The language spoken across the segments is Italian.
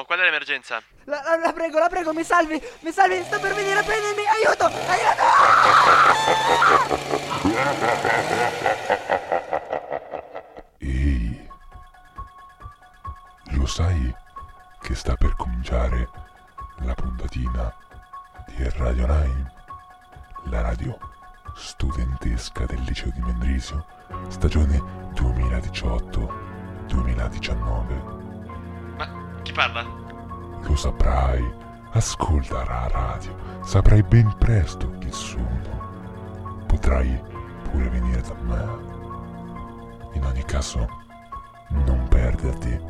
Pronto? Qual è l'emergenza? La, la- la prego, la prego, mi salvi, mi salvi, sto per venire a prendermi, aiuto, aiuto! Ehi, lo sai che sta per cominciare la puntatina di Radio 9? La radio studentesca del liceo di Mendrisio, stagione 2018-2019. Chi parla? Lo saprai, ascolta la radio, saprai ben presto chi sono. Potrai pure venire da me. In ogni caso, non perderti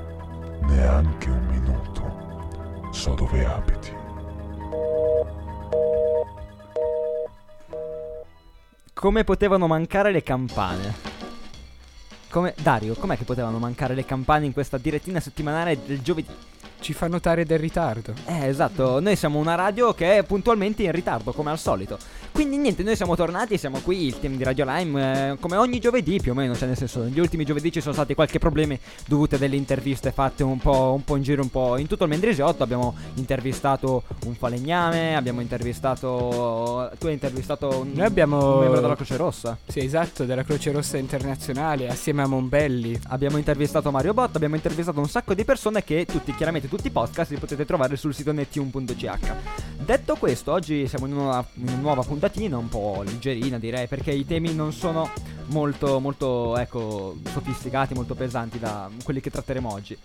neanche un minuto. So dove abiti. Come potevano mancare le campane? Come, Dario, com'è che potevano mancare le campane in questa direttina settimanale del giovedì? Ci fa notare del ritardo. Eh, esatto, noi siamo una radio che è puntualmente in ritardo, come al solito. Quindi niente, noi siamo tornati, siamo qui, il team di Radio Lime, eh, come ogni giovedì più o meno, cioè nel senso, negli ultimi giovedì ci sono stati qualche problemi dovute a delle interviste fatte un po', un po' in giro, un po' in tutto il Mendrisiotto. Abbiamo intervistato un falegname, abbiamo intervistato... Tu hai intervistato un, Noi abbiamo- un membro della Croce Rossa. Sì, esatto, della Croce Rossa Internazionale, assieme a Monbelli. Abbiamo intervistato Mario Bot, abbiamo intervistato un sacco di persone che tutti, chiaramente tutti i podcast li potete trovare sul sito nettune.ch. Detto questo, oggi siamo in una, in una nuova puntatina, un po' leggerina direi, perché i temi non sono molto, molto, ecco, sofisticati, molto pesanti da quelli che tratteremo oggi.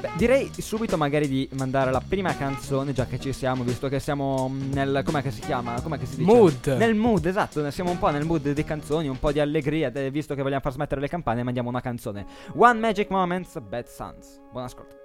Beh, direi subito magari di mandare la prima canzone, già che ci siamo, visto che siamo nel... com'è che si chiama? Com'è che si dice? Mood. Nel mood, esatto, siamo un po' nel mood di canzoni, un po' di allegria, visto che vogliamo far smettere le campane, mandiamo una canzone. One Magic Moments, Bad Sons. Buon ascolto.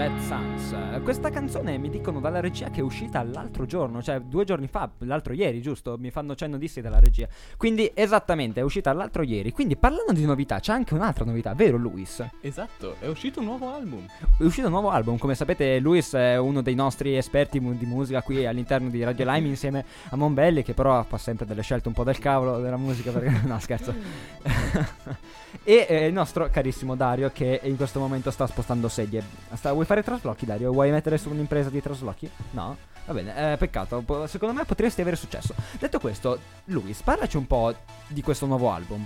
Bad Sons. Questa canzone mi dicono dalla regia che è uscita l'altro giorno, cioè due giorni fa, l'altro ieri, giusto? Mi fanno cenno di sì dalla regia. Quindi esattamente, è uscita l'altro ieri. Quindi parlando di novità, c'è anche un'altra novità, vero Luis? Esatto, è uscito un nuovo album. È uscito un nuovo album, come sapete Luis è uno dei nostri esperti di musica qui all'interno di Radio Lime insieme a Monbelli che però fa sempre delle scelte un po' del cavolo della musica perché no scherzo. e eh, il nostro carissimo Dario che in questo momento sta spostando sedie. Sta- vuoi fare traslochi Dario? Vuoi mettere su un'impresa di traslochi? No? Va bene, eh, peccato, secondo me potresti avere successo. Detto questo, Luis, parlaci un po' di questo nuovo album.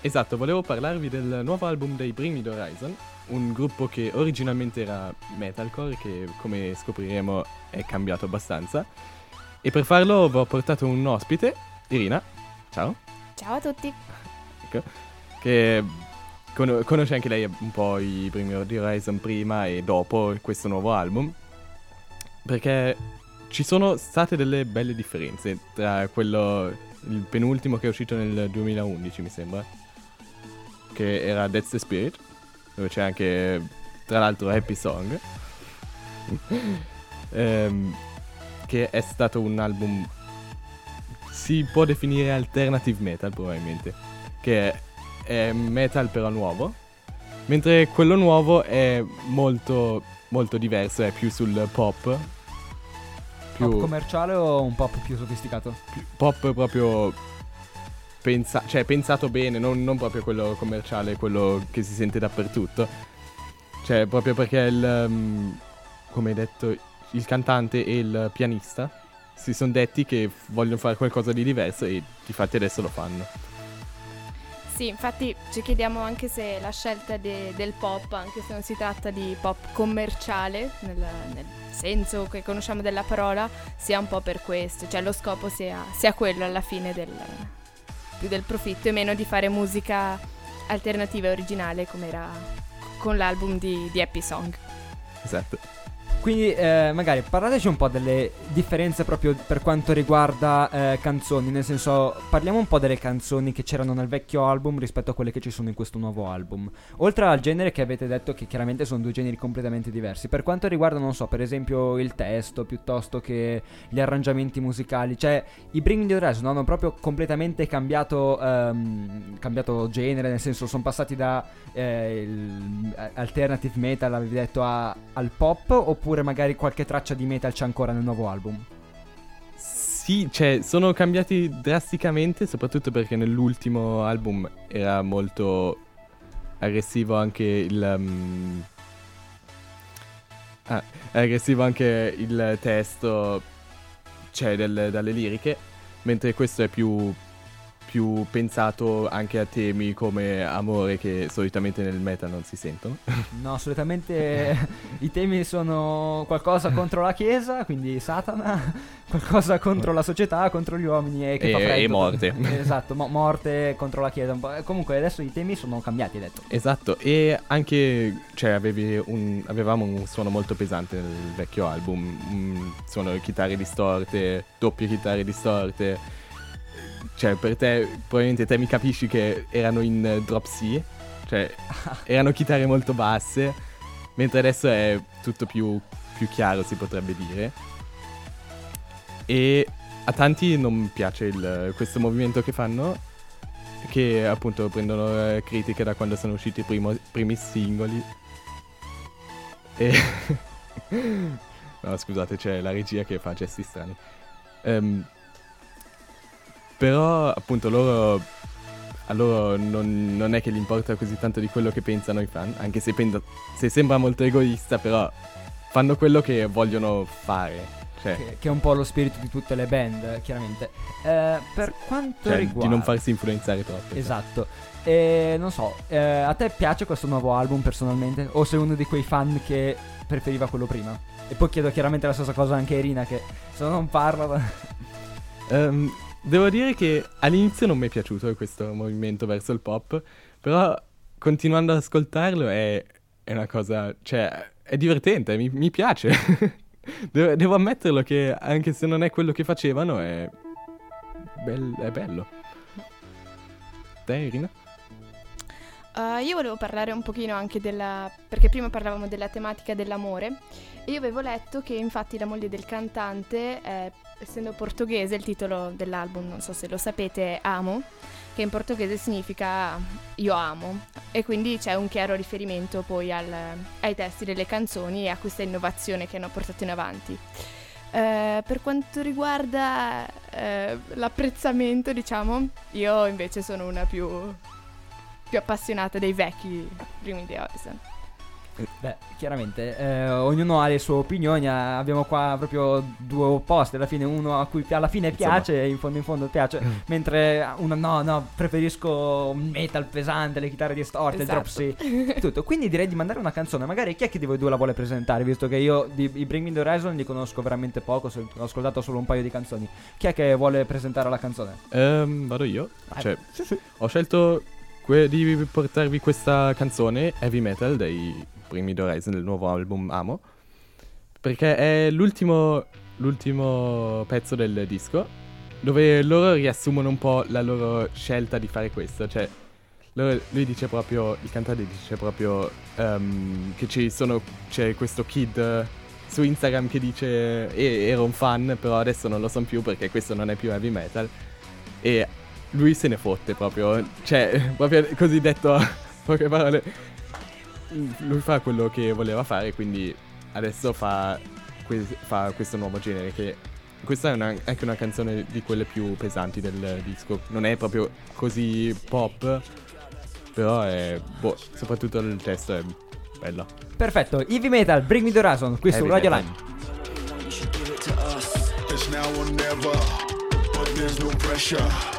Esatto, volevo parlarvi del nuovo album dei Bring Me The Horizon, un gruppo che originalmente era metalcore, che come scopriremo è cambiato abbastanza. E per farlo vi ho portato un ospite, Irina, ciao, Ciao a tutti. che con- conosce anche lei un po' i The Horizon prima e dopo questo nuovo album, perché ci sono state delle belle differenze tra quello, il penultimo che è uscito nel 2011 mi sembra, che era That's the Spirit, dove c'è anche tra l'altro Happy Song, Ehm, che è stato un album, si può definire alternative metal probabilmente, che è, metal però nuovo, mentre quello nuovo è molto, molto diverso, è più sul pop, più Pop commerciale o un pop più sofisticato? pop proprio pensa- cioè pensato bene, non, non proprio quello commerciale, quello che si sente dappertutto. Cioè, proprio perché il, um, come hai detto, il cantante e il pianista si sono detti che vogliono fare qualcosa di diverso e difatti adesso lo fanno. Sì, infatti ci chiediamo anche se la scelta de- del pop, anche se non si tratta di pop commerciale, nel, nel senso che conosciamo della parola, sia un po' per questo, cioè lo scopo sia, sia quello alla fine del, più del profitto e meno di fare musica alternativa e originale come era con l'album di, di Happy Song. Esatto. Quindi eh, magari parlateci un po' delle differenze proprio per quanto riguarda eh, canzoni, nel senso parliamo un po' delle canzoni che c'erano nel vecchio album rispetto a quelle che ci sono in questo nuovo album. Oltre al genere che avete detto che chiaramente sono due generi completamente diversi, per quanto riguarda non so, per esempio il testo piuttosto che gli arrangiamenti musicali, cioè i Bring The Horizon hanno proprio completamente cambiato, ehm, cambiato genere, nel senso sono passati da eh, il alternative metal, avevi detto, a- al pop oppure magari qualche traccia di metal c'è ancora nel nuovo album? Sì, cioè, sono cambiati drasticamente, soprattutto perché nell'ultimo album era molto aggressivo anche il... um, ah, aggressivo anche il testo, cioè, del- dalle liriche, mentre questo è più, più pensato anche a temi come amore che solitamente nel metal non si sentono. No, solitamente i temi sono qualcosa contro la chiesa, quindi Satana, qualcosa contro la società, contro gli uomini e che E- fa freddo. e morte. Esatto, mo- morte contro la chiesa. Comunque adesso i temi sono cambiati, hai detto. Esatto, e anche cioè, avevi un- avevamo un suono molto pesante nel vecchio album, un suono chitarre distorte, doppie chitarre distorte. Cioè, per te, probabilmente te mi capisci che erano in eh, drop C, cioè erano chitarre molto basse, mentre adesso è tutto più, più chiaro, si potrebbe dire. E a tanti non piace il- questo movimento che fanno, che appunto prendono eh, critiche da quando sono usciti i primo- primi singoli. E... no, scusate, c'è la regia che fa gesti strani. Ehm, però appunto loro... A loro non, non è che gli importa così tanto di quello che pensano i fan, anche se, penda- se sembra molto egoista, però fanno quello che vogliono fare. Cioè, Che, che è un po' lo spirito di tutte le band, eh, chiaramente. Eh, per quanto cioè, riguarda... di non farsi influenzare troppo. Esatto. E non so, eh, a te piace questo nuovo album personalmente? O sei uno di quei fan che preferiva quello prima? E poi chiedo chiaramente la stessa cosa anche a Irina che se no non parla... Ehm, devo dire che all'inizio non mi è piaciuto questo movimento verso il pop, però continuando ad ascoltarlo è, è una cosa, cioè, è divertente, mi, mi piace. devo, devo ammetterlo che anche se non è quello che facevano è, bel- è bello. Te, Irina? Uh, io volevo parlare un pochino anche della... perché prima parlavamo della tematica dell'amore io avevo letto che infatti la moglie del cantante, eh, essendo portoghese, il titolo dell'album, non so se lo sapete, è Amo, che in portoghese significa io amo e quindi c'è un chiaro riferimento poi al- ai testi delle canzoni e a questa innovazione che hanno portato in avanti. Eh, per quanto riguarda eh, l'apprezzamento, diciamo, io invece sono una più, più appassionata dei vecchi primi di Horizon. Beh, chiaramente, eh, ognuno ha le sue opinioni, ah, abbiamo qua proprio due opposti, alla fine uno a cui alla fine Insomma. piace e in fondo in fondo piace, mentre uno no, no, preferisco metal pesante, le chitarre distorte, il drop Esatto. C, tutto. Quindi direi di mandare una canzone, magari chi è che di voi due la vuole presentare, visto che io di, i Bring Me The Horizon li conosco veramente poco, so- ho ascoltato solo un paio di canzoni. Chi è che vuole presentare la canzone? Ehm, vado io. Ah, Cioè, sì, sì. ho scelto que- di portarvi questa canzone heavy metal dei primi Horizon del nuovo album Amo. Perché è l'ultimo, l'ultimo pezzo del disco dove loro riassumono un po' la loro scelta di fare questo. Cioè, loro- lui dice proprio, il cantante dice proprio ehm, che ci sono, c'è questo kid su Instagram che dice "Eh, ero un fan, però adesso non lo sono più perché questo non è più heavy metal. E lui se ne fotte proprio, cioè, proprio così detto a poche parole. Lui fa quello che voleva fare, quindi adesso fa, que- fa questo nuovo genere che... Questa è una- anche una canzone di quelle più pesanti del disco. Non è proprio così pop, però è... Boh, soprattutto il testo è bello. Perfetto, Heavy Metal, Bring Me The Horizon, qui su Heavy Radio metal. Line. It's now or never, but there's no pressure.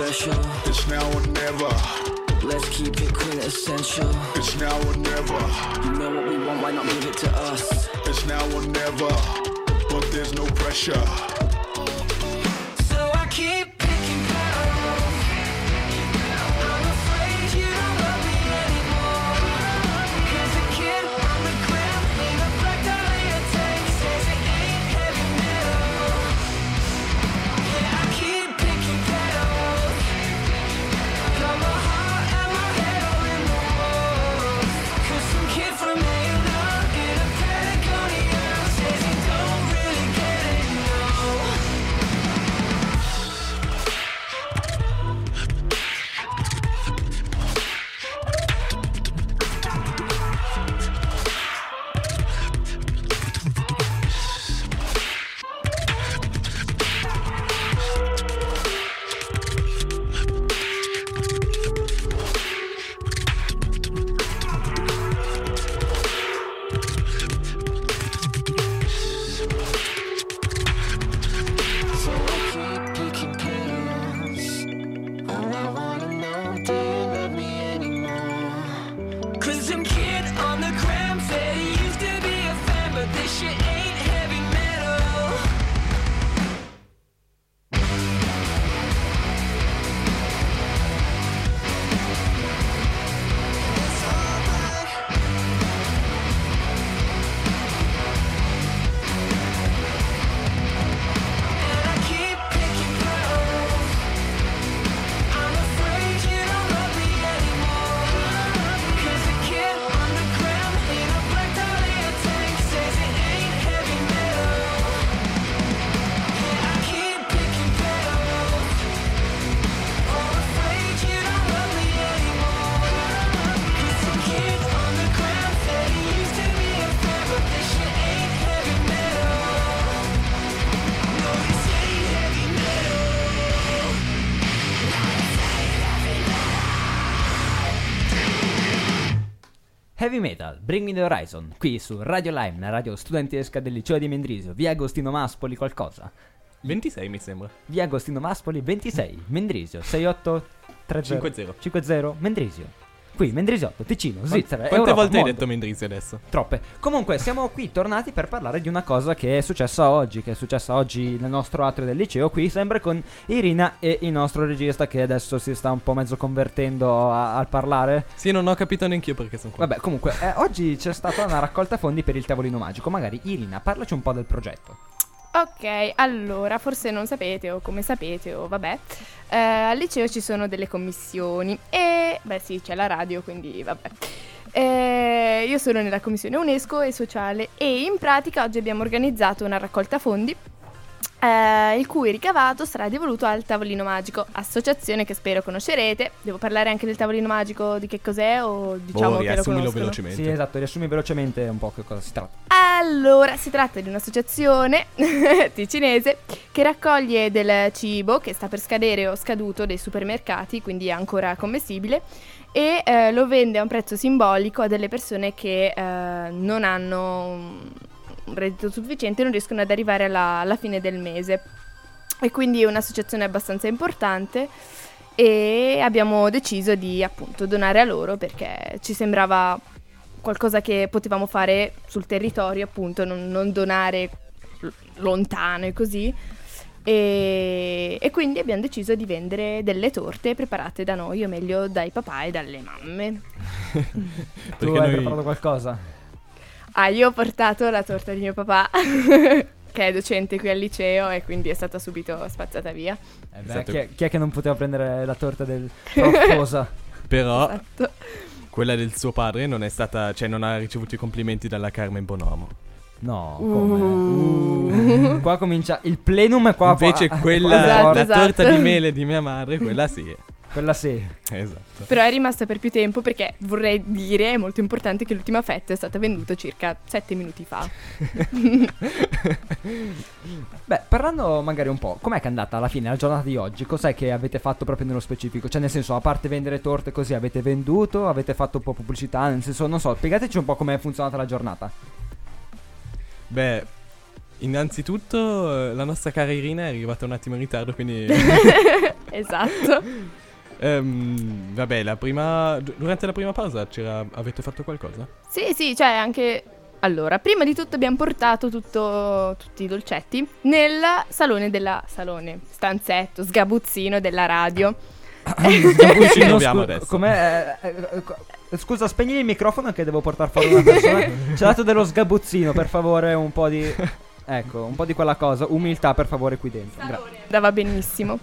Special. It's now or never. Let's keep it quintessential. It's now or never. You know what we want, why not give it to us? It's now or never, but there's no pressure. Heavy Metal, Bring Me the Horizon, qui su Radio Lime, la radio studentesca del liceo di Mendrisio, via Agostino Maspoli qualcosa. 26 mi sembra. Via Agostino Maspoli 26, Mendrisio 6830 50. 50 Mendrisio. Qui Mendrisiotto, Ticino, Svizzera, Quante Europa, volte hai mondo. detto Mendrisio adesso? Troppe. Comunque, siamo qui tornati per parlare di una cosa che è successa oggi. Che è successa oggi nel nostro atrio del liceo. Qui, sempre con Irina e il nostro regista, che adesso si sta un po' mezzo convertendo al parlare. Sì, non ho capito neanch'io perché sono qua. Vabbè, comunque, eh, oggi c'è stata una raccolta fondi per il tavolino magico. Magari, Irina, parlaci un po' del progetto. Ok, allora, forse non sapete o come sapete o vabbè, eh, al liceo ci sono delle commissioni e, beh sì, c'è la radio, quindi vabbè. Eh, io sono nella commissione UNESCO e sociale e in pratica oggi abbiamo organizzato una raccolta fondi eh, il cui ricavato sarà devoluto al Tavolino Magico, associazione che spero conoscerete. Devo parlare anche del Tavolino Magico, di che cos'è o diciamo Boh, che lo conoscono? velocemente. Sì, esatto, riassumi velocemente un po' che cosa si tratta. Allora, si tratta di un'associazione ticinese che raccoglie del cibo che sta per scadere o scaduto dei supermercati, quindi è ancora commestibile, e eh, lo vende a un prezzo simbolico a delle persone che eh, non hanno un reddito sufficiente non riescono ad arrivare alla, alla fine del mese. E quindi è un'associazione abbastanza importante e abbiamo deciso di appunto donare a loro perché ci sembrava qualcosa che potevamo fare sul territorio, appunto, non, non donare l- lontano e così. E, e quindi abbiamo deciso di vendere delle torte preparate da noi, o meglio dai papà e dalle mamme. Tu hai noi- preparato qualcosa? Ah, io ho portato la torta di mio papà, che è docente qui al liceo e quindi è stata subito spazzata via. Eh beh, Esatto. chi, è, chi è che non poteva prendere la torta del Cosa? Però Esatto. quella del suo padre non è stata, cioè non ha ricevuto i complimenti dalla Carmen Bonomo. No, Uh. come? Uh. Qua comincia il plenum qua Invece qua- quella, Esatto, la esatto. torta di mele di mia madre, quella sì. Quella sì. Esatto. Però è rimasta per più tempo perché vorrei dire, è molto importante, che l'ultima fetta è stata venduta circa 7 minuti fa. Beh, parlando magari un po', com'è che è andata alla fine la giornata di oggi? Cos'è che avete fatto proprio nello specifico? Cioè, nel senso, a parte vendere torte così, avete venduto, avete fatto un po' pubblicità, nel senso, non so, spiegateci un po' com'è funzionata la giornata. Beh, innanzitutto eh, la nostra cara Irina è arrivata un attimo in ritardo, quindi... esatto. Ehm, vabbè, la prima... du- durante la prima pausa c'era... avete fatto qualcosa? Sì, sì, cioè anche... Allora, prima di tutto abbiamo portato tutto, tutti i dolcetti nel salone della... salone, stanzetto, sgabuzzino della radio. Ci troviamo scu- adesso. Com'è? eh, eh, scusa, spegni il microfono che devo portare fuori una persona. C'è dato dello sgabuzzino, per favore, un po' di... Ecco, un po' di quella cosa. Umiltà, per favore, qui dentro. Gra- Andava benissimo.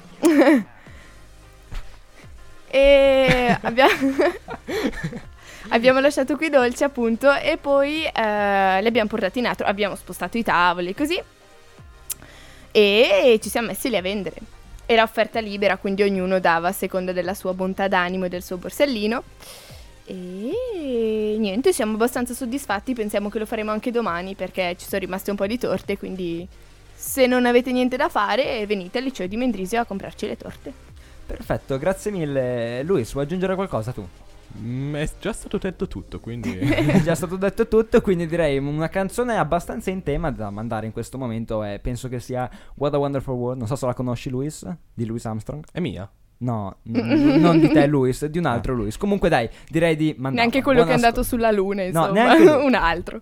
E abbiamo... abbiamo lasciato qui i dolci appunto e poi eh, li abbiamo portati in atrio, abbiamo spostato i tavoli così e ci siamo messi lì a vendere. Era offerta libera, quindi ognuno dava a seconda della sua bontà d'animo e del suo borsellino. E niente, siamo abbastanza soddisfatti, pensiamo che lo faremo anche domani perché ci sono rimaste un po' di torte, quindi se non avete niente da fare venite al liceo di Mendrisio a comprarci le torte. Perfetto, grazie mille. Luis, vuoi aggiungere qualcosa tu? Mm, è già stato detto tutto, quindi... È già stato detto tutto, quindi direi una canzone abbastanza in tema da mandare in questo momento e penso che sia What a Wonderful World. Non so se la conosci, Luis, di Louis Armstrong. è mia. No, n- non di te, Luis, di un altro Luis. Comunque, dai, direi di mandare. Neanche quello che è andato sulla luna, No, insomma, neanche lui. un altro.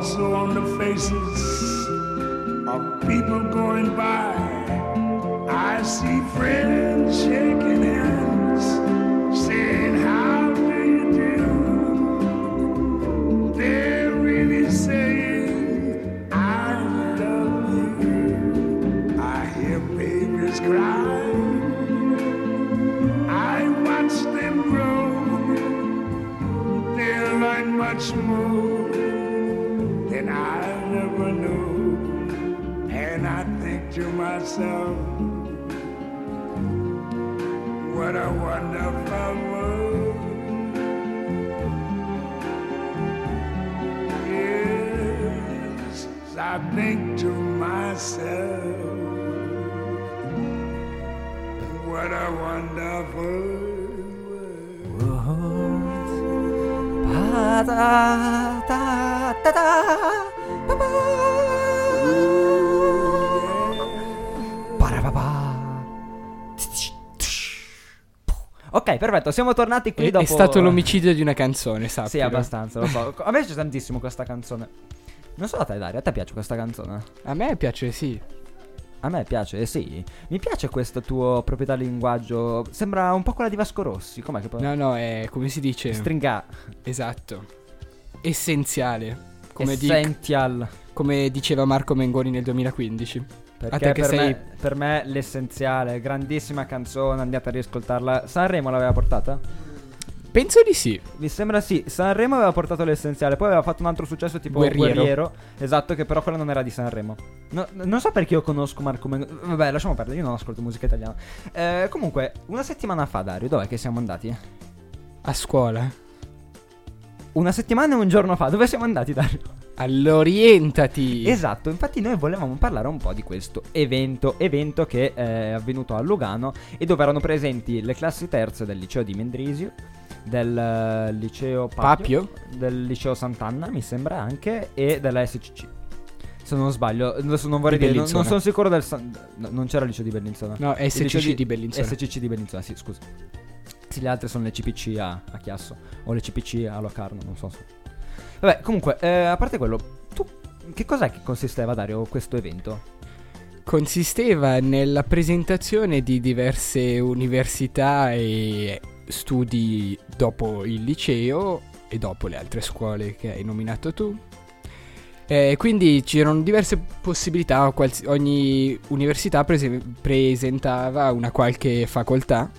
also on the faces of people going by. I see friends myself, what a wonderful world. Yes, I think to myself, what a wonderful world. Pa, da, da, da, da, Ok, perfetto, siamo tornati qui È, dopo... è stato l'omicidio di una canzone, sappilo. Sì, abbastanza, lo so. A me piace tantissimo questa canzone. Non so a te, Dario, a te piace questa canzone? A me piace, sì. A me piace, sì. Mi piace questo tuo proprietà linguaggio. Sembra un po' quella di Vasco Rossi. Com'è che poi... No, no, è come si dice? Stringa. esatto. Essenziale. Come, di- Essential. come diceva Marco Mengoni nel 2015. Perché per, sei- me, per me l'essenziale, grandissima canzone, andate a riascoltarla. Sanremo l'aveva portata? Penso di sì. Mi sembra sì, Sanremo aveva portato l'essenziale, poi aveva fatto un altro successo tipo Guerriero. Guerriero, esatto, che però quello non era di Sanremo. No, non so perché io conosco Marco Mengoni, vabbè lasciamo perdere, io non ascolto musica italiana. Eh, comunque, una settimana fa Dario, dov'è che siamo andati? A scuola. Una settimana e un giorno fa, dove siamo andati Dario? All'orientati. Esatto, infatti noi volevamo parlare un po' di questo evento, evento che è avvenuto a Lugano e dove erano presenti le classi terze del liceo di Mendrisio, del eh, liceo Papio, Papio? del liceo Sant'Anna mi sembra anche e della SCC. Se non sbaglio, adesso non vorrei Di dire, non, non sono sicuro del... San- no, non c'era il liceo di Bellinzona. No, SCC di Bellinzona. SCC di Bellinzona, sì, scusa. Sì, le altre sono le CPC a, a Chiasso o le CPC a Locarno, non so. Vabbè, comunque, eh, a parte quello, tu che cos'è che consisteva, Dario, questo evento? Consisteva nella presentazione di diverse università e studi dopo il liceo e dopo le altre scuole che hai nominato tu. Eh, quindi c'erano diverse possibilità, ogni università prese- presentava una qualche facoltà.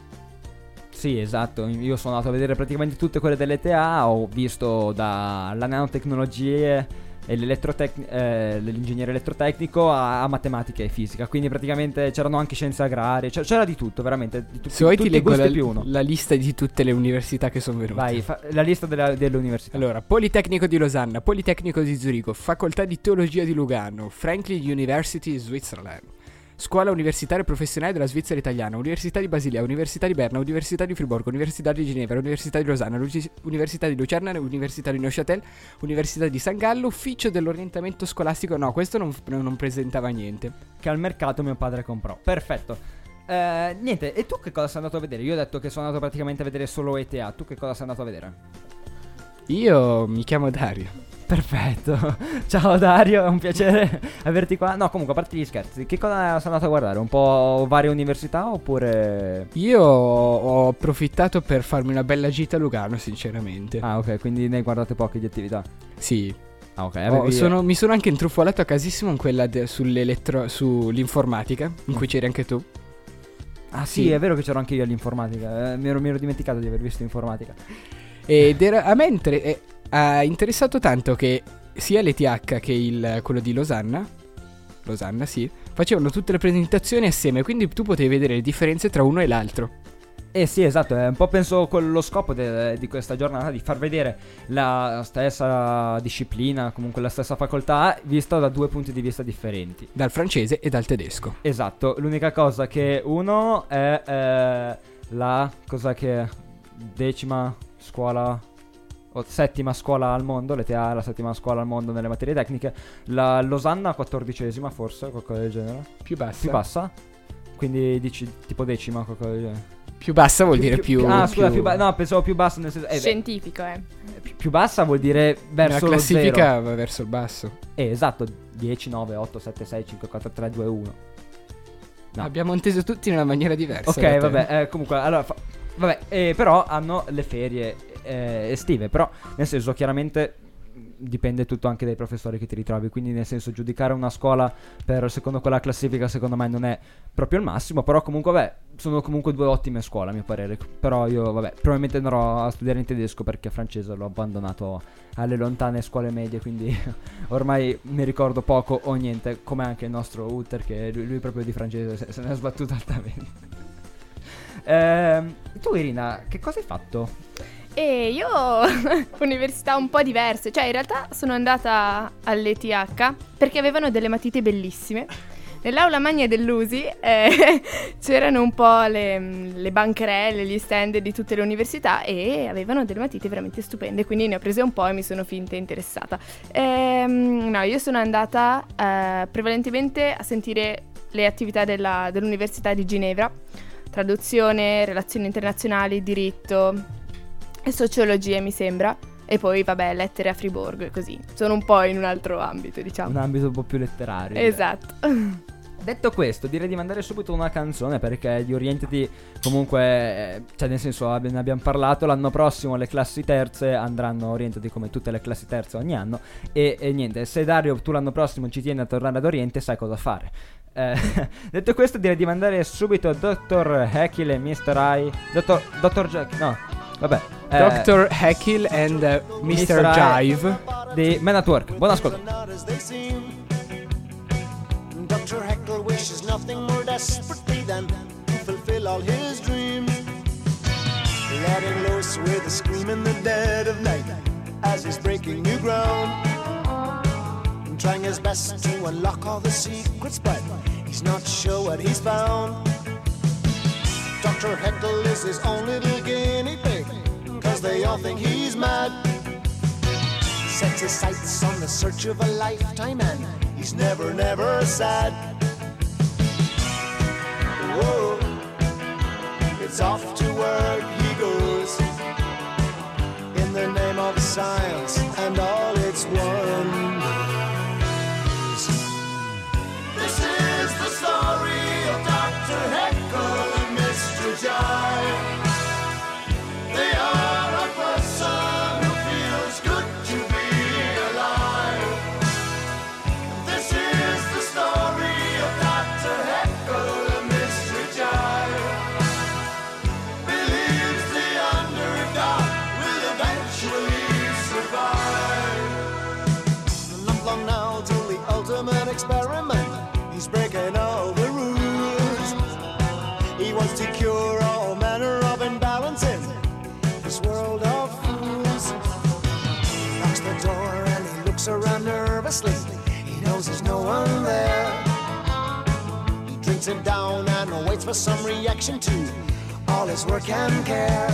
Sì, esatto, io sono andato a vedere praticamente tutte quelle dell'ETA, ho visto dalle nanotecnologie e l'elettrotec- eh, l'ingegnere elettrotecnico a, a matematica e fisica, quindi praticamente c'erano anche scienze agrarie, c'era, c'era di tutto, veramente, di tu- Se vuoi ti leggo la, la lista di tutte le università che sono venute. Vai, fa- la lista della- delle università. Allora, Politecnico di Losanna, Politecnico di Zurigo, Facoltà di Teologia di Lugano, Franklin University Switzerland, Scuola Universitaria Professionale della Svizzera Italiana, Università di Basilea, Università di Berna, Università di Friburgo, Università di Ginevra, Università di Losanna, Luci- Università di Lucerna, Università di Neuchâtel, Università di San Gallo, Ufficio dell'orientamento scolastico. No, questo non, non presentava niente. che al mercato mio padre comprò. Perfetto. Eh, niente, e tu che cosa sei andato a vedere? Io ho detto che sono andato praticamente a vedere solo ETA. Tu che cosa sei andato a vedere? Io mi chiamo Dario. Perfetto. Ciao Dario, è un piacere averti qua. No, comunque, a parte gli scherzi, che cosa sei andato a guardare? Un po' varie università oppure. Io ho approfittato per farmi una bella gita a Lugano, sinceramente. Ah, ok, quindi ne hai guardate poche di attività. Sì, Ah, ok. Oh, avevi- sono- mi sono anche intrufolato a casissimo in quella de- sull'elettro- sull'informatica, in cui c'eri anche tu. Ah, sì, sì. è vero che c'ero anche io all'informatica. eh, mi, ero, mi ero dimenticato di aver visto informatica. Ed era, a me inter- eh, ha interessato tanto che sia l'ETH che il, quello di Losanna, Losanna sì, facevano tutte le presentazioni assieme, quindi tu potevi vedere le differenze tra uno e l'altro. Eh sì, esatto, è un po' penso quello scopo de- di questa giornata di far vedere la stessa disciplina, comunque la stessa facoltà, vista da due punti di vista differenti. Dal francese e dal tedesco. Esatto, l'unica cosa che uno è eh, la cosa che decima scuola o settima scuola al mondo, l'ETA è la settima scuola al mondo nelle materie tecniche, la Losanna quattordicesima forse, qualcosa del genere, Più bassa. più bassa, quindi dici tipo decima, qualcosa del genere. Più bassa vuol dire più. Ah, scusa, più, ba- no, pensavo più bassa nel senso. eh, Scientifico, eh. più, più bassa vuol dire La verso lo classifica zero. va verso il basso. Eh, esatto, 10, 9, 8, 7, 6, 5, 4, 3, 2, 1. No. Abbiamo inteso tutti in una maniera diversa. Ok, vabbè, eh, comunque, allora, fa- vabbè, eh, però hanno le ferie eh, estive, però nel senso chiaramente dipende tutto anche dai professori che ti ritrovi, quindi nel senso giudicare una scuola per secondo quella classifica secondo me non è proprio il massimo, però comunque vabbè, sono comunque due ottime scuole a mio parere, però io vabbè, probabilmente andrò a studiare in tedesco perché francese l'ho abbandonato alle lontane scuole medie, quindi ormai mi ricordo poco o niente, come anche il nostro Utter che lui, lui proprio di francese se, ne è sbattuto altamente. Ehm, tu Irina, che cosa hai fatto? E io università un po' diverse, cioè in realtà sono andata all'ETH perché avevano delle matite bellissime. Nell'aula magna dell'USI eh, c'erano un po' le, le bancherelle, gli stand di tutte le università e avevano delle matite veramente stupende, quindi ne ho prese un po' e mi sono finta interessata. Ehm, no, io sono andata eh, prevalentemente a sentire le attività della- dell'Università di Ginevra, traduzione, relazioni internazionali, diritto, e sociologia mi sembra. E poi, vabbè, lettere a Friburgo e così. Sono un po' in un altro ambito, diciamo. Un ambito un po' più letterario. direi. Esatto. Detto questo, direi di mandare subito una canzone perché gli Orientati comunque, eh, cioè nel senso ne abbiamo parlato, l'anno prossimo le classi terze andranno orientati come tutte le classi terze ogni anno e, e niente, se Dario tu l'anno prossimo ci tieni a tornare ad Oriente sai cosa fare. Eh, detto questo direi di mandare subito Dr. Heckle e Mr. I, Dr. Dr. Jack, no, vabbè. eh, Dr. Heckle and uh, Mr. Mr. Jive. di Man at Work. Buon ascolto. Dr. Heckle wishes nothing more desperately than to fulfill all his dreams. Letting loose with a scream in the dead of night as he's breaking new ground. Trying his best to unlock all the secrets, but he's not sure what he's found. Dr. Heckle is his own little guinea pig, cause they all think he's mad sets his sights on the search of a lifetime and he's never, never sad. Whoa, it's off to work he goes in the name of science Drinks it down and waits for some reaction to all his work and care.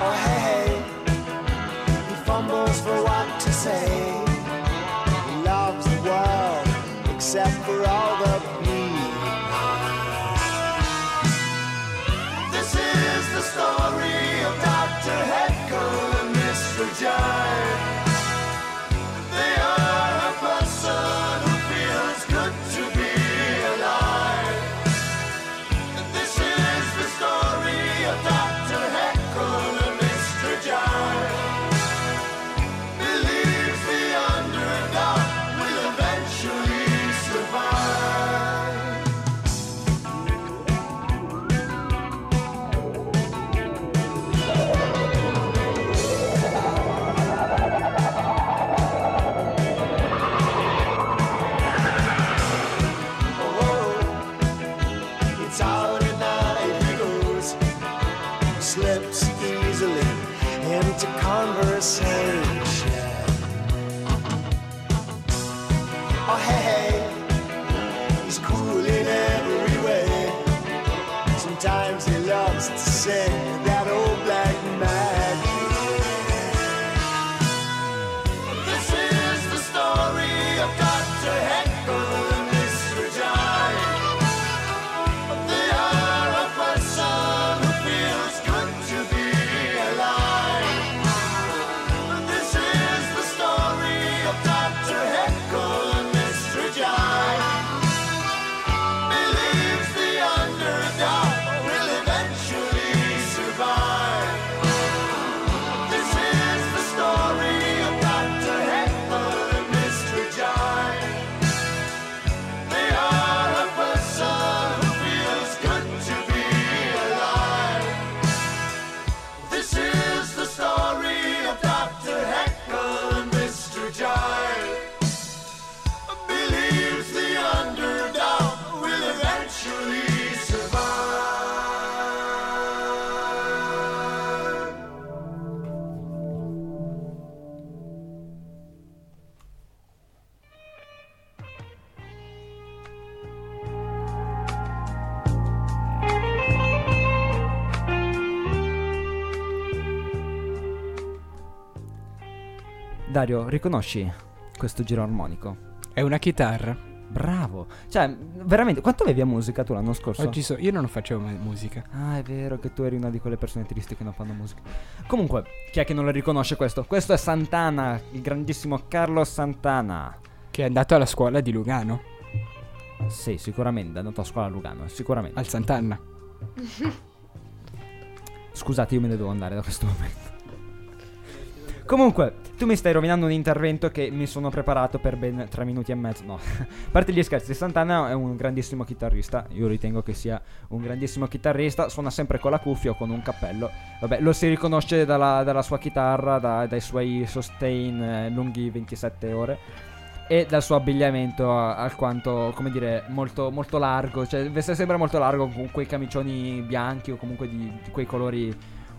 Oh, hey, hey. He fumbles for said. Dario, riconosci questo giro armonico? È una chitarra. Bravo. Cioè, veramente, quanto avevi a musica tu l'anno scorso? Oggi so, io non facevo mai musica. Ah, è vero che tu eri una di quelle persone tristi che non fanno musica. Comunque, chi è che non lo riconosce questo? Questo è Santana, il grandissimo Carlos Santana. Che è andato alla scuola di Lugano, Sì, sicuramente, è andato a scuola a Lugano, sicuramente. al Sant'Anna. Scusate, io me ne devo andare da questo momento. Comunque, tu mi stai rovinando un intervento che mi sono preparato per ben tre minuti e mezzo. No, a parte gli scherzi, Santana è un grandissimo chitarrista. Io ritengo che sia un grandissimo chitarrista. Suona sempre con la cuffia o con un cappello. Vabbè, lo si riconosce dalla, dalla sua chitarra, da- dai suoi sustain eh, lunghi 27 ore. E dal suo abbigliamento alquanto, come dire, molto, molto largo. Cioè, sempre molto largo con quei camicioni bianchi o comunque di, di quei colori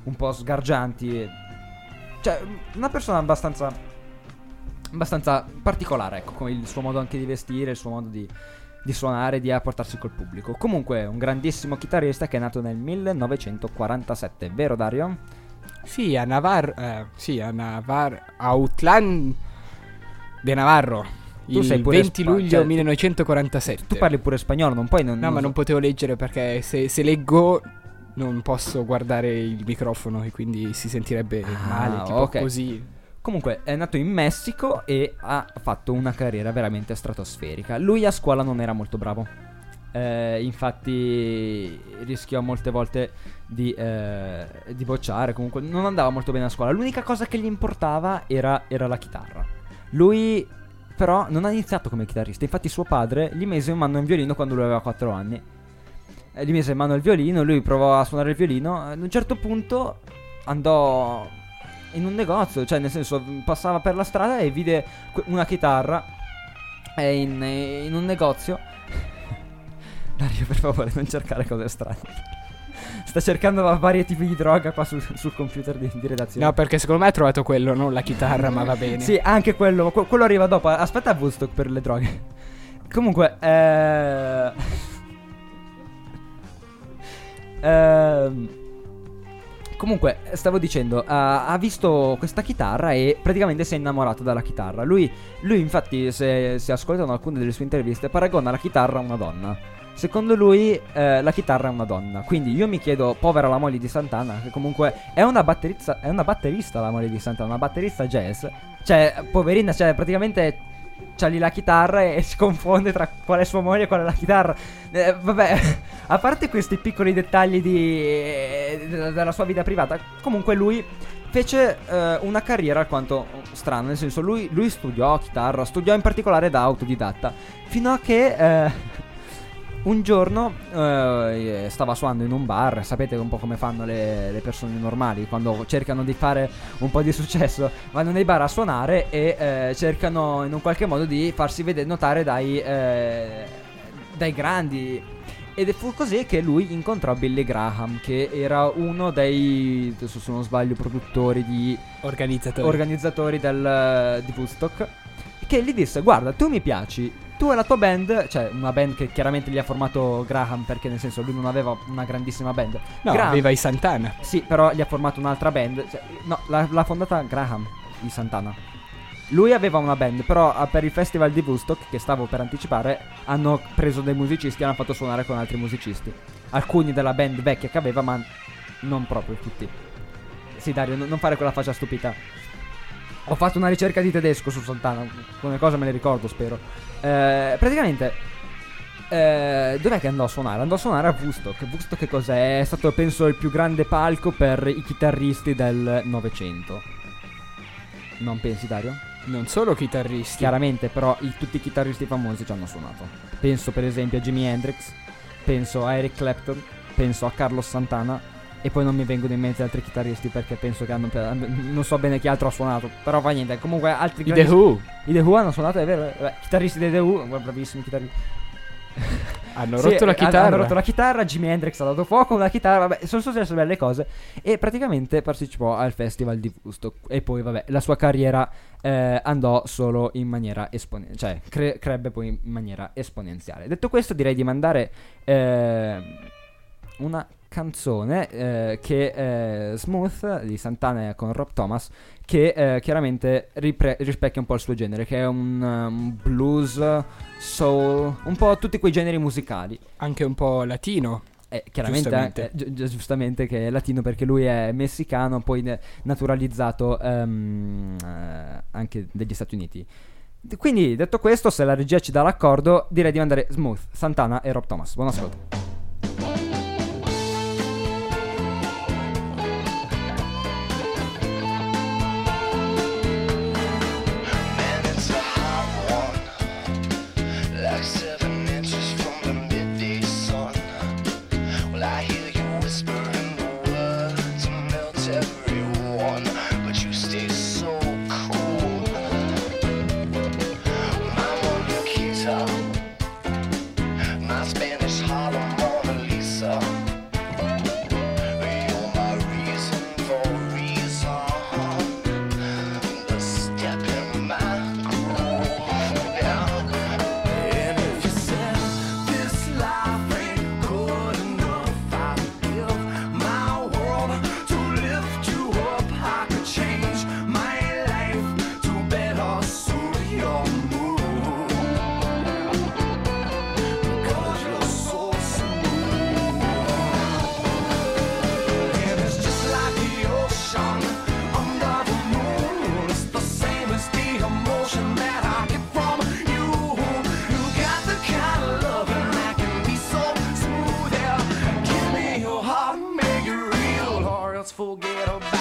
un po' sgargianti. Cioè, una persona abbastanza. abbastanza particolare, ecco, con il suo modo anche di vestire, il suo modo di, di suonare, di apportarsi col pubblico. Comunque, un grandissimo chitarrista che è nato nel 1947, vero Dario? Sì, a Navarro. eh, sì, a Navarro. Outland de Navarro. Tu il sei pure 20 spa- luglio cioè, tu- 1947. Tu parli pure spagnolo, non puoi. Non, No, ma non potevo leggere perché se, se leggo non posso guardare il microfono e quindi si sentirebbe Ah, male, tipo ok. così. Comunque è nato in Messico e ha fatto una carriera veramente stratosferica. Lui a scuola non era molto bravo. Eh, infatti rischiò molte volte di, eh, di bocciare. Comunque non andava molto bene a scuola. L'unica cosa che gli importava era, era la chitarra. Lui però non ha iniziato come chitarrista. Infatti suo padre gli mise in mano un violino quando lui aveva 4 anni. Eh, gli mise in mano il violino, lui provò a suonare il violino. Ad un certo punto andò in un negozio, cioè nel senso passava per la strada e vide una chitarra eh, in, in un negozio. Dario, per favore, non cercare cose strane. Sta cercando va- vari tipi di droga qua sul, sul computer di, di redazione. No, perché secondo me ha trovato quello, non la chitarra, ma va bene. Sì, anche quello, que- quello arriva dopo. Aspetta a Woodstock per le droghe. Comunque, eh... Ehm, Comunque, stavo dicendo, ha, ha visto questa chitarra e praticamente si è innamorato della chitarra. Lui, lui infatti, se, se ascoltano alcune delle sue interviste, paragona la chitarra a una donna. Secondo lui, eh, la chitarra è una donna. Quindi io mi chiedo, povera la moglie di Santana, che comunque è una batterista, è una batterista la moglie di Santana, una batterista jazz. Cioè, poverina, cioè, praticamente c'ha lì la chitarra e si confonde tra qual è sua moglie e qual è la chitarra. Eh, vabbè, a parte questi piccoli dettagli di, eh, della, sua vita privata, comunque lui fece eh, una carriera alquanto strana, nel senso lui, lui studiò chitarra, studiò in particolare da autodidatta, fino a che eh, un giorno eh, stava suonando in un bar, sapete un po' come fanno le, le persone normali quando cercano di fare un po' di successo, vanno nei bar a suonare e eh, cercano in un qualche modo di farsi vedere, notare dai, eh, dai grandi. Ed fu così che lui incontrò Billy Graham, che era uno dei, se non sbaglio, produttori di Organizzatori. organizzatori del, di Woodstock che gli disse guarda tu mi piaci tu e la tua band cioè una band che chiaramente gli ha formato Graham perché nel senso lui non aveva una grandissima band. No, Graham- aveva i Santana. sì però gli ha formato un'altra band cioè, no l'ha, l'ha fondata Graham di Santana. Lui aveva una band però ah, per il festival di Woodstock che stavo per anticipare hanno preso dei musicisti e hanno fatto suonare con altri musicisti. Alcuni della band vecchia che aveva ma non proprio tutti. Sì Dario non non fare quella faccia stupita. Ho fatto una ricerca di tedesco su Santana, alcune cose me le ricordo, spero. Eh, praticamente, eh, dov'è che andò a suonare? Andò a suonare a Woodstock. Woodstock che cos'è? È stato, penso, il più grande palco per i chitarristi del Novecento. Non pensi, Dario? Non solo chitarristi. Chiaramente, però, i- tutti i chitarristi famosi ci hanno suonato. Penso, per esempio, a Jimi Hendrix, penso a Eric Clapton, penso a Carlos Santana. E poi non mi vengono in mente altri chitarristi perché penso che hanno. Non so bene chi altro ha suonato. Però fa niente. Comunque, altri I The Who i The Who hanno suonato, è vero? eh, Beh, chitarristi dei The Who, bravissimi chitarristi. hanno Sì, rotto la chitarra. Hanno rotto la chitarra, Jimi Hendrix ha dato fuoco una chitarra, vabbè, sono successe belle cose. E praticamente partecipò al festival di Woodstock. E poi, vabbè, la sua carriera eh, andò solo in maniera esponenziale, cioè cre- crebbe poi in maniera esponenziale. Detto questo, direi di mandare eh, una canzone eh, che eh, è Smooth di Santana con Rob Thomas che eh, chiaramente ripre- rispecchia un po' il suo genere che è un um, blues, soul, un po' tutti quei generi musicali. Anche un po' latino. Eh, chiaramente giustamente. Eh, anche, gi- giustamente. che è latino perché lui è messicano, poi ne- naturalizzato um, eh, anche degli Stati Uniti. Quindi detto questo, se la regia ci dà l'accordo, direi di mandare Smooth, Santana e Rob Thomas. Buon ascolto. forget about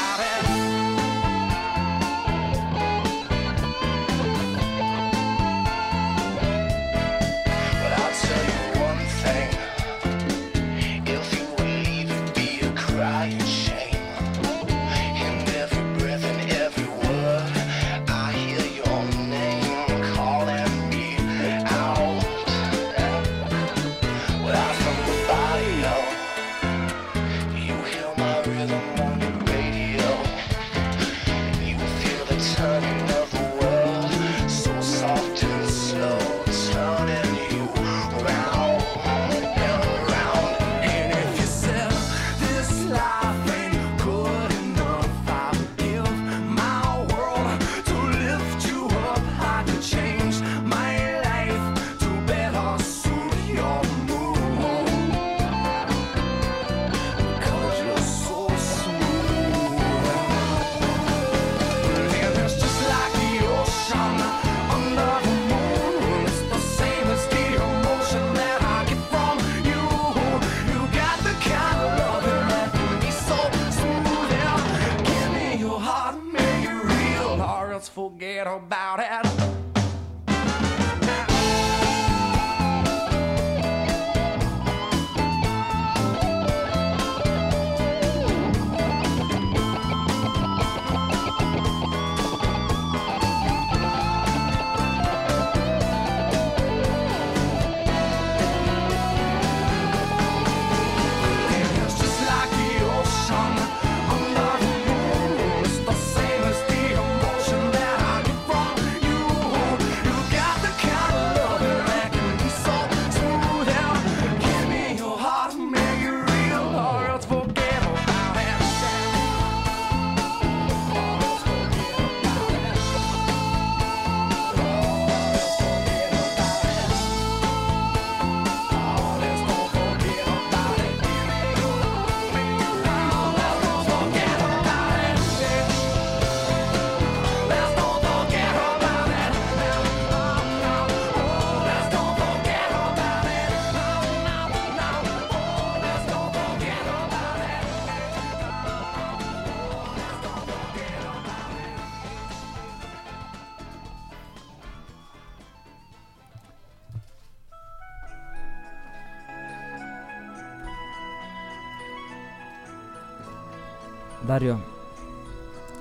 Dario,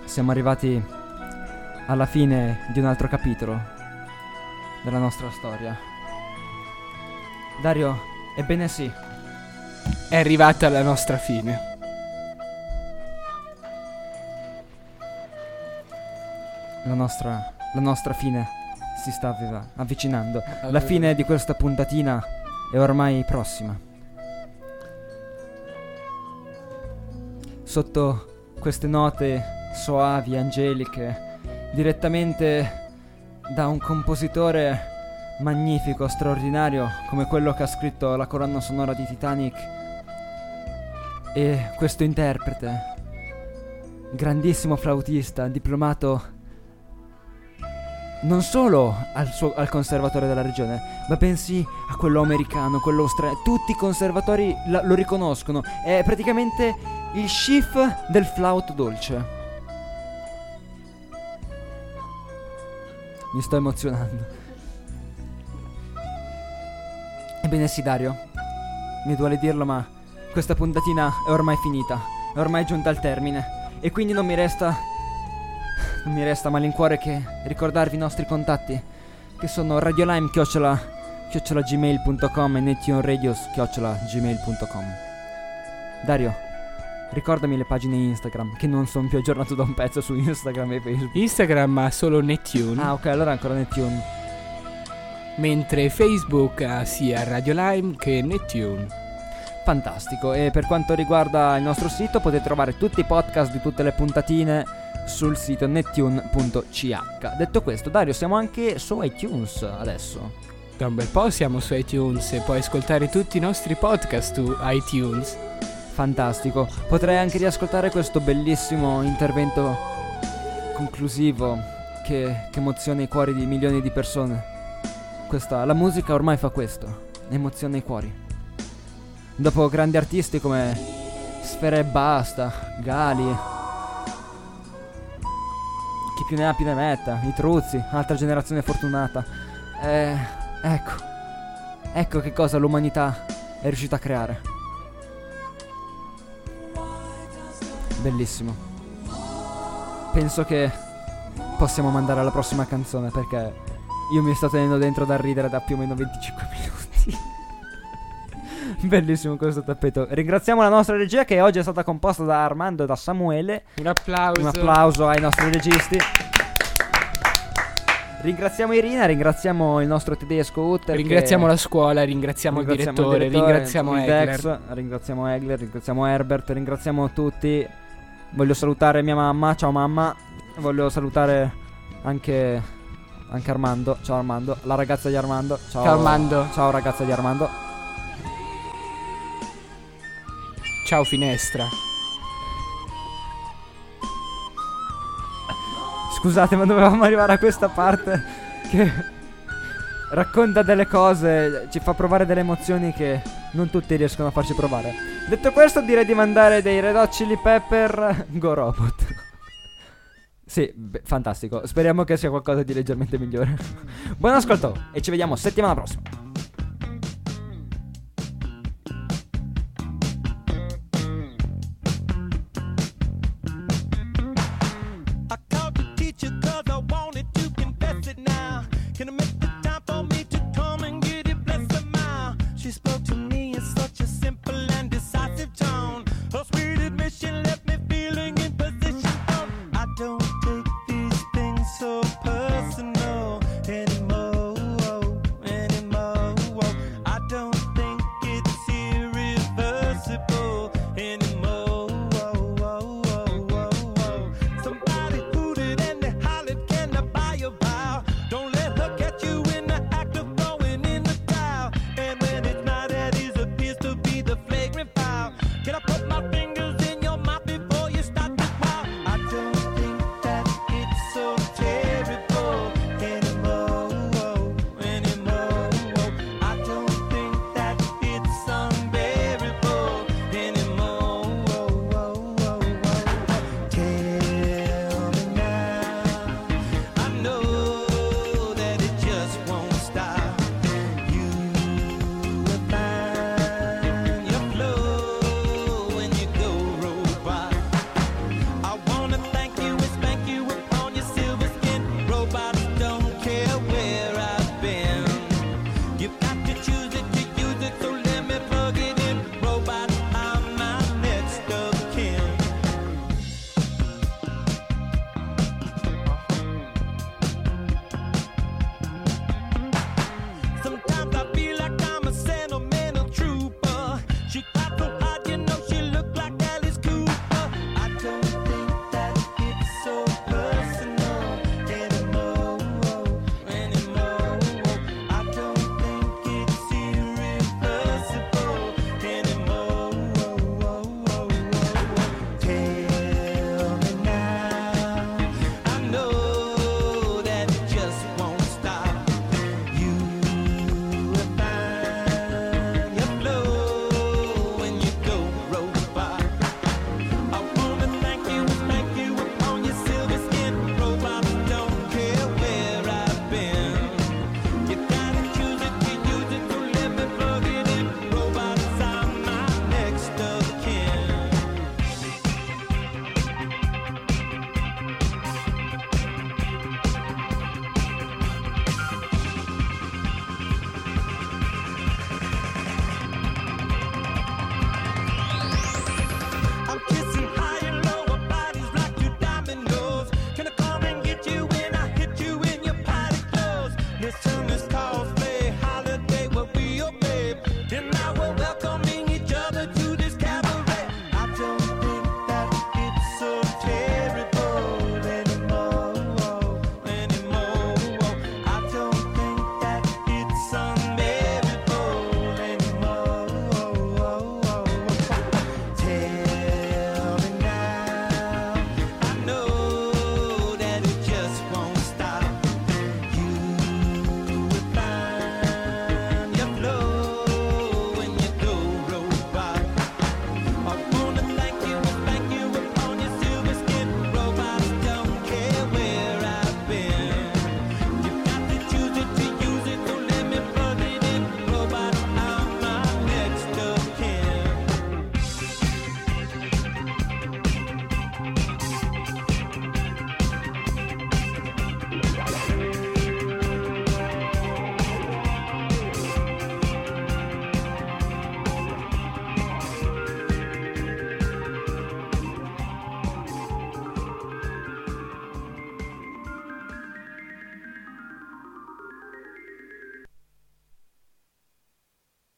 siamo arrivati alla fine di un altro capitolo della nostra storia. Dario, ebbene sì, è arrivata la nostra fine. La nostra, la nostra fine si sta avviva, avvicinando. Eh, la fine di questa puntatina è ormai prossima. Sotto queste note soavi, angeliche, direttamente da un compositore magnifico, straordinario come quello che ha scritto la colonna sonora di Titanic e questo interprete, grandissimo flautista, diplomato non solo al, suo, al conservatore della regione, ma pensi a quello americano, quello australiano. Tutti i conservatori la, lo riconoscono. È praticamente il chief del flauto dolce. Mi sto emozionando. Ebbene sì, Dario. Mi duole dirlo, ma questa puntatina è ormai finita. È ormai giunta al termine. E quindi non mi resta non mi resta malincuore che ricordarvi i nostri contatti, che sono radiolime chiocciola, chiocciola gmail.com e netionradios chiocciola gmail.com. Dario, ricordami le pagine Instagram, che non sono più aggiornato da un pezzo su Instagram e Facebook. Instagram ha solo Nettune, Ah, ok, allora ancora Netune. mentre Facebook ha sia Radio Lime che Nettune. Fantastico. E per quanto riguarda il nostro sito, potete trovare tutti i podcast di tutte le puntatine sul sito nettune.ch. Detto questo, Dario, siamo anche su iTunes adesso. Da un bel po' siamo su iTunes e puoi ascoltare tutti i nostri podcast su iTunes. Fantastico. Potrei anche riascoltare questo bellissimo intervento conclusivo che, che emoziona i cuori di milioni di persone. Questa, la musica ormai fa questo, emoziona i cuori. Dopo grandi artisti come Sfera e Basta, Gali, chi più ne ha più ne metta, i Truzzi, altra generazione fortunata. Eh, ecco, ecco che cosa l'umanità è riuscita a creare. Bellissimo. Penso che possiamo mandare alla prossima canzone perché io mi sto tenendo dentro da ridere da più o meno 25 minuti. Bellissimo questo tappeto. Ringraziamo la nostra regia che oggi è stata composta da Armando e da Samuele. Un applauso. Un applauso ai nostri registi. Ringraziamo Irina, ringraziamo il nostro tedesco Utter. che- Ringraziamo la scuola, ringraziamo, il, direttore, ringraziamo il Egler. Dex, ringraziamo Egler, ringraziamo Herbert, ringraziamo tutti. Voglio salutare mia mamma, ciao mamma. Voglio salutare anche, anche Armando, ciao Armando, la ragazza di Armando. Ciao, Ciao, Armando. Ciao ragazza di Armando. Ciao finestra. Scusate, ma dovevamo arrivare a questa parte che racconta delle cose, ci fa provare delle emozioni che non tutti riescono a farci provare. Detto questo, direi di mandare dei Red Hot Chili Pepper Go Robot. sì, beh, fantastico. Speriamo che sia qualcosa di leggermente migliore. Buon ascolto e ci vediamo settimana prossima.